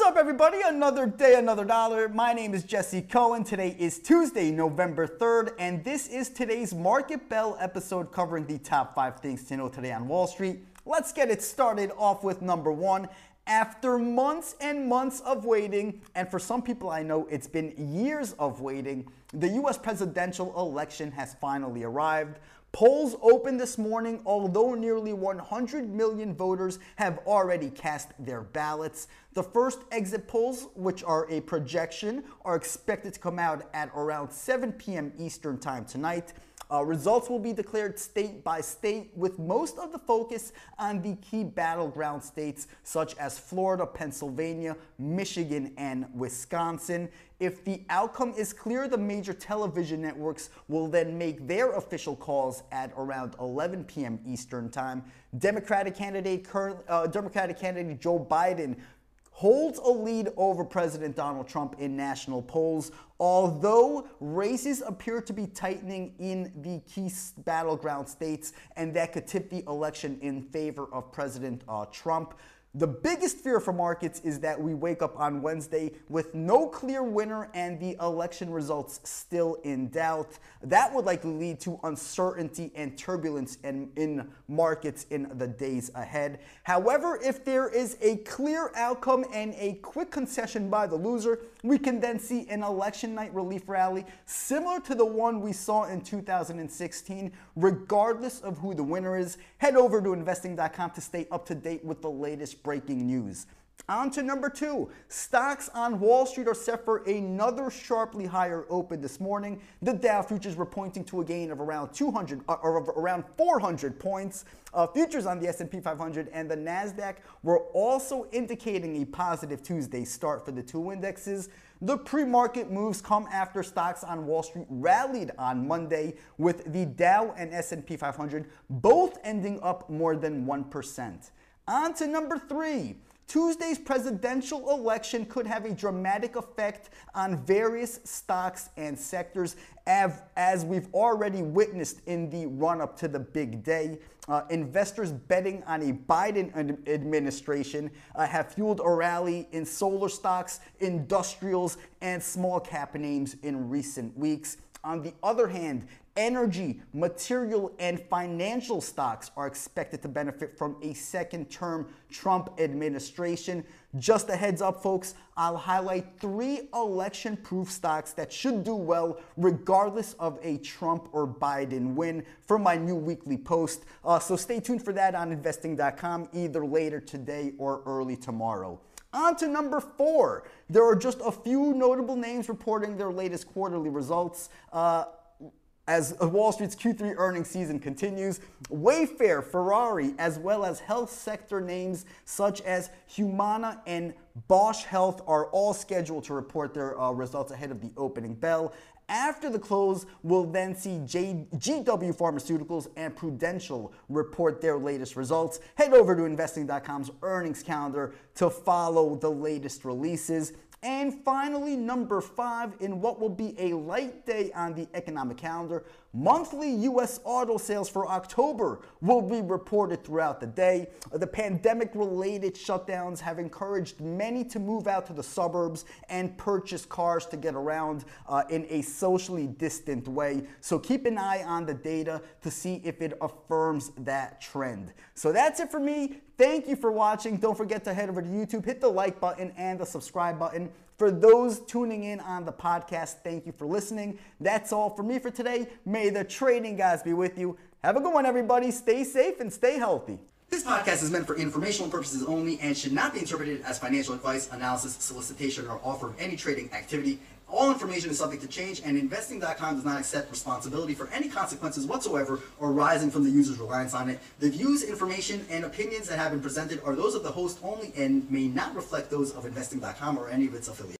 What's up, everybody? Another day, another dollar. My name is Jesse Cohen. Today is Tuesday, November 3rd, and this is today's Market Bell episode covering the top five things to know today on Wall Street. Let's get it started off with number one. After months and months of waiting, and for some people I know it's been years of waiting, the US presidential election has finally arrived. Polls open this morning, although nearly 100 million voters have already cast their ballots. The first exit polls, which are a projection, are expected to come out at around 7 p.m. Eastern Time tonight. Uh, results will be declared state by state, with most of the focus on the key battleground states such as Florida, Pennsylvania, Michigan, and Wisconsin. If the outcome is clear, the major television networks will then make their official calls at around 11 p.m. Eastern Time. Democratic candidate, current, uh, Democratic candidate Joe Biden holds a lead over President Donald Trump in national polls, although races appear to be tightening in the key battleground states, and that could tip the election in favor of President uh, Trump. The biggest fear for markets is that we wake up on Wednesday with no clear winner and the election results still in doubt. That would likely lead to uncertainty and turbulence in, in markets in the days ahead. However, if there is a clear outcome and a quick concession by the loser, we can then see an election night relief rally similar to the one we saw in 2016, regardless of who the winner is. Head over to investing.com to stay up to date with the latest breaking news. On to number two. Stocks on Wall Street are set for another sharply higher open this morning. The Dow futures were pointing to a gain of around 200 uh, or around 400 points. Uh, futures on the S&P 500 and the Nasdaq were also indicating a positive Tuesday start for the two indexes. The pre-market moves come after stocks on Wall Street rallied on Monday with the Dow and S&P 500 both ending up more than 1%. On to number three. Tuesday's presidential election could have a dramatic effect on various stocks and sectors, as we've already witnessed in the run up to the big day. Uh, investors betting on a Biden administration uh, have fueled a rally in solar stocks, industrials, and small cap names in recent weeks. On the other hand, energy, material, and financial stocks are expected to benefit from a second term Trump administration. Just a heads up, folks, I'll highlight three election proof stocks that should do well regardless of a Trump or Biden win for my new weekly post. Uh, so stay tuned for that on investing.com either later today or early tomorrow. On to number four. There are just a few notable names reporting their latest quarterly results. Uh, as Wall Street's Q3 earnings season continues, Wayfair, Ferrari, as well as health sector names such as Humana and Bausch Health are all scheduled to report their uh, results ahead of the opening bell. After the close, we'll then see J- GW Pharmaceuticals and Prudential report their latest results. Head over to investing.com's earnings calendar to follow the latest releases. And finally, number five, in what will be a light day on the economic calendar, monthly U.S. auto sales for October will be reported throughout the day. The pandemic related shutdowns have encouraged many to move out to the suburbs and purchase cars to get around uh, in a socially distant way. So keep an eye on the data to see if it affirms that trend. So that's it for me. Thank you for watching. Don't forget to head over to YouTube, hit the like button and the subscribe button. For those tuning in on the podcast, thank you for listening. That's all for me for today. May the trading guys be with you. Have a good one, everybody. Stay safe and stay healthy. This podcast is meant for informational purposes only and should not be interpreted as financial advice, analysis, solicitation, or offer of any trading activity. All information is subject to change, and investing.com does not accept responsibility for any consequences whatsoever arising from the user's reliance on it. The views, information, and opinions that have been presented are those of the host only and may not reflect those of investing.com or any of its affiliates.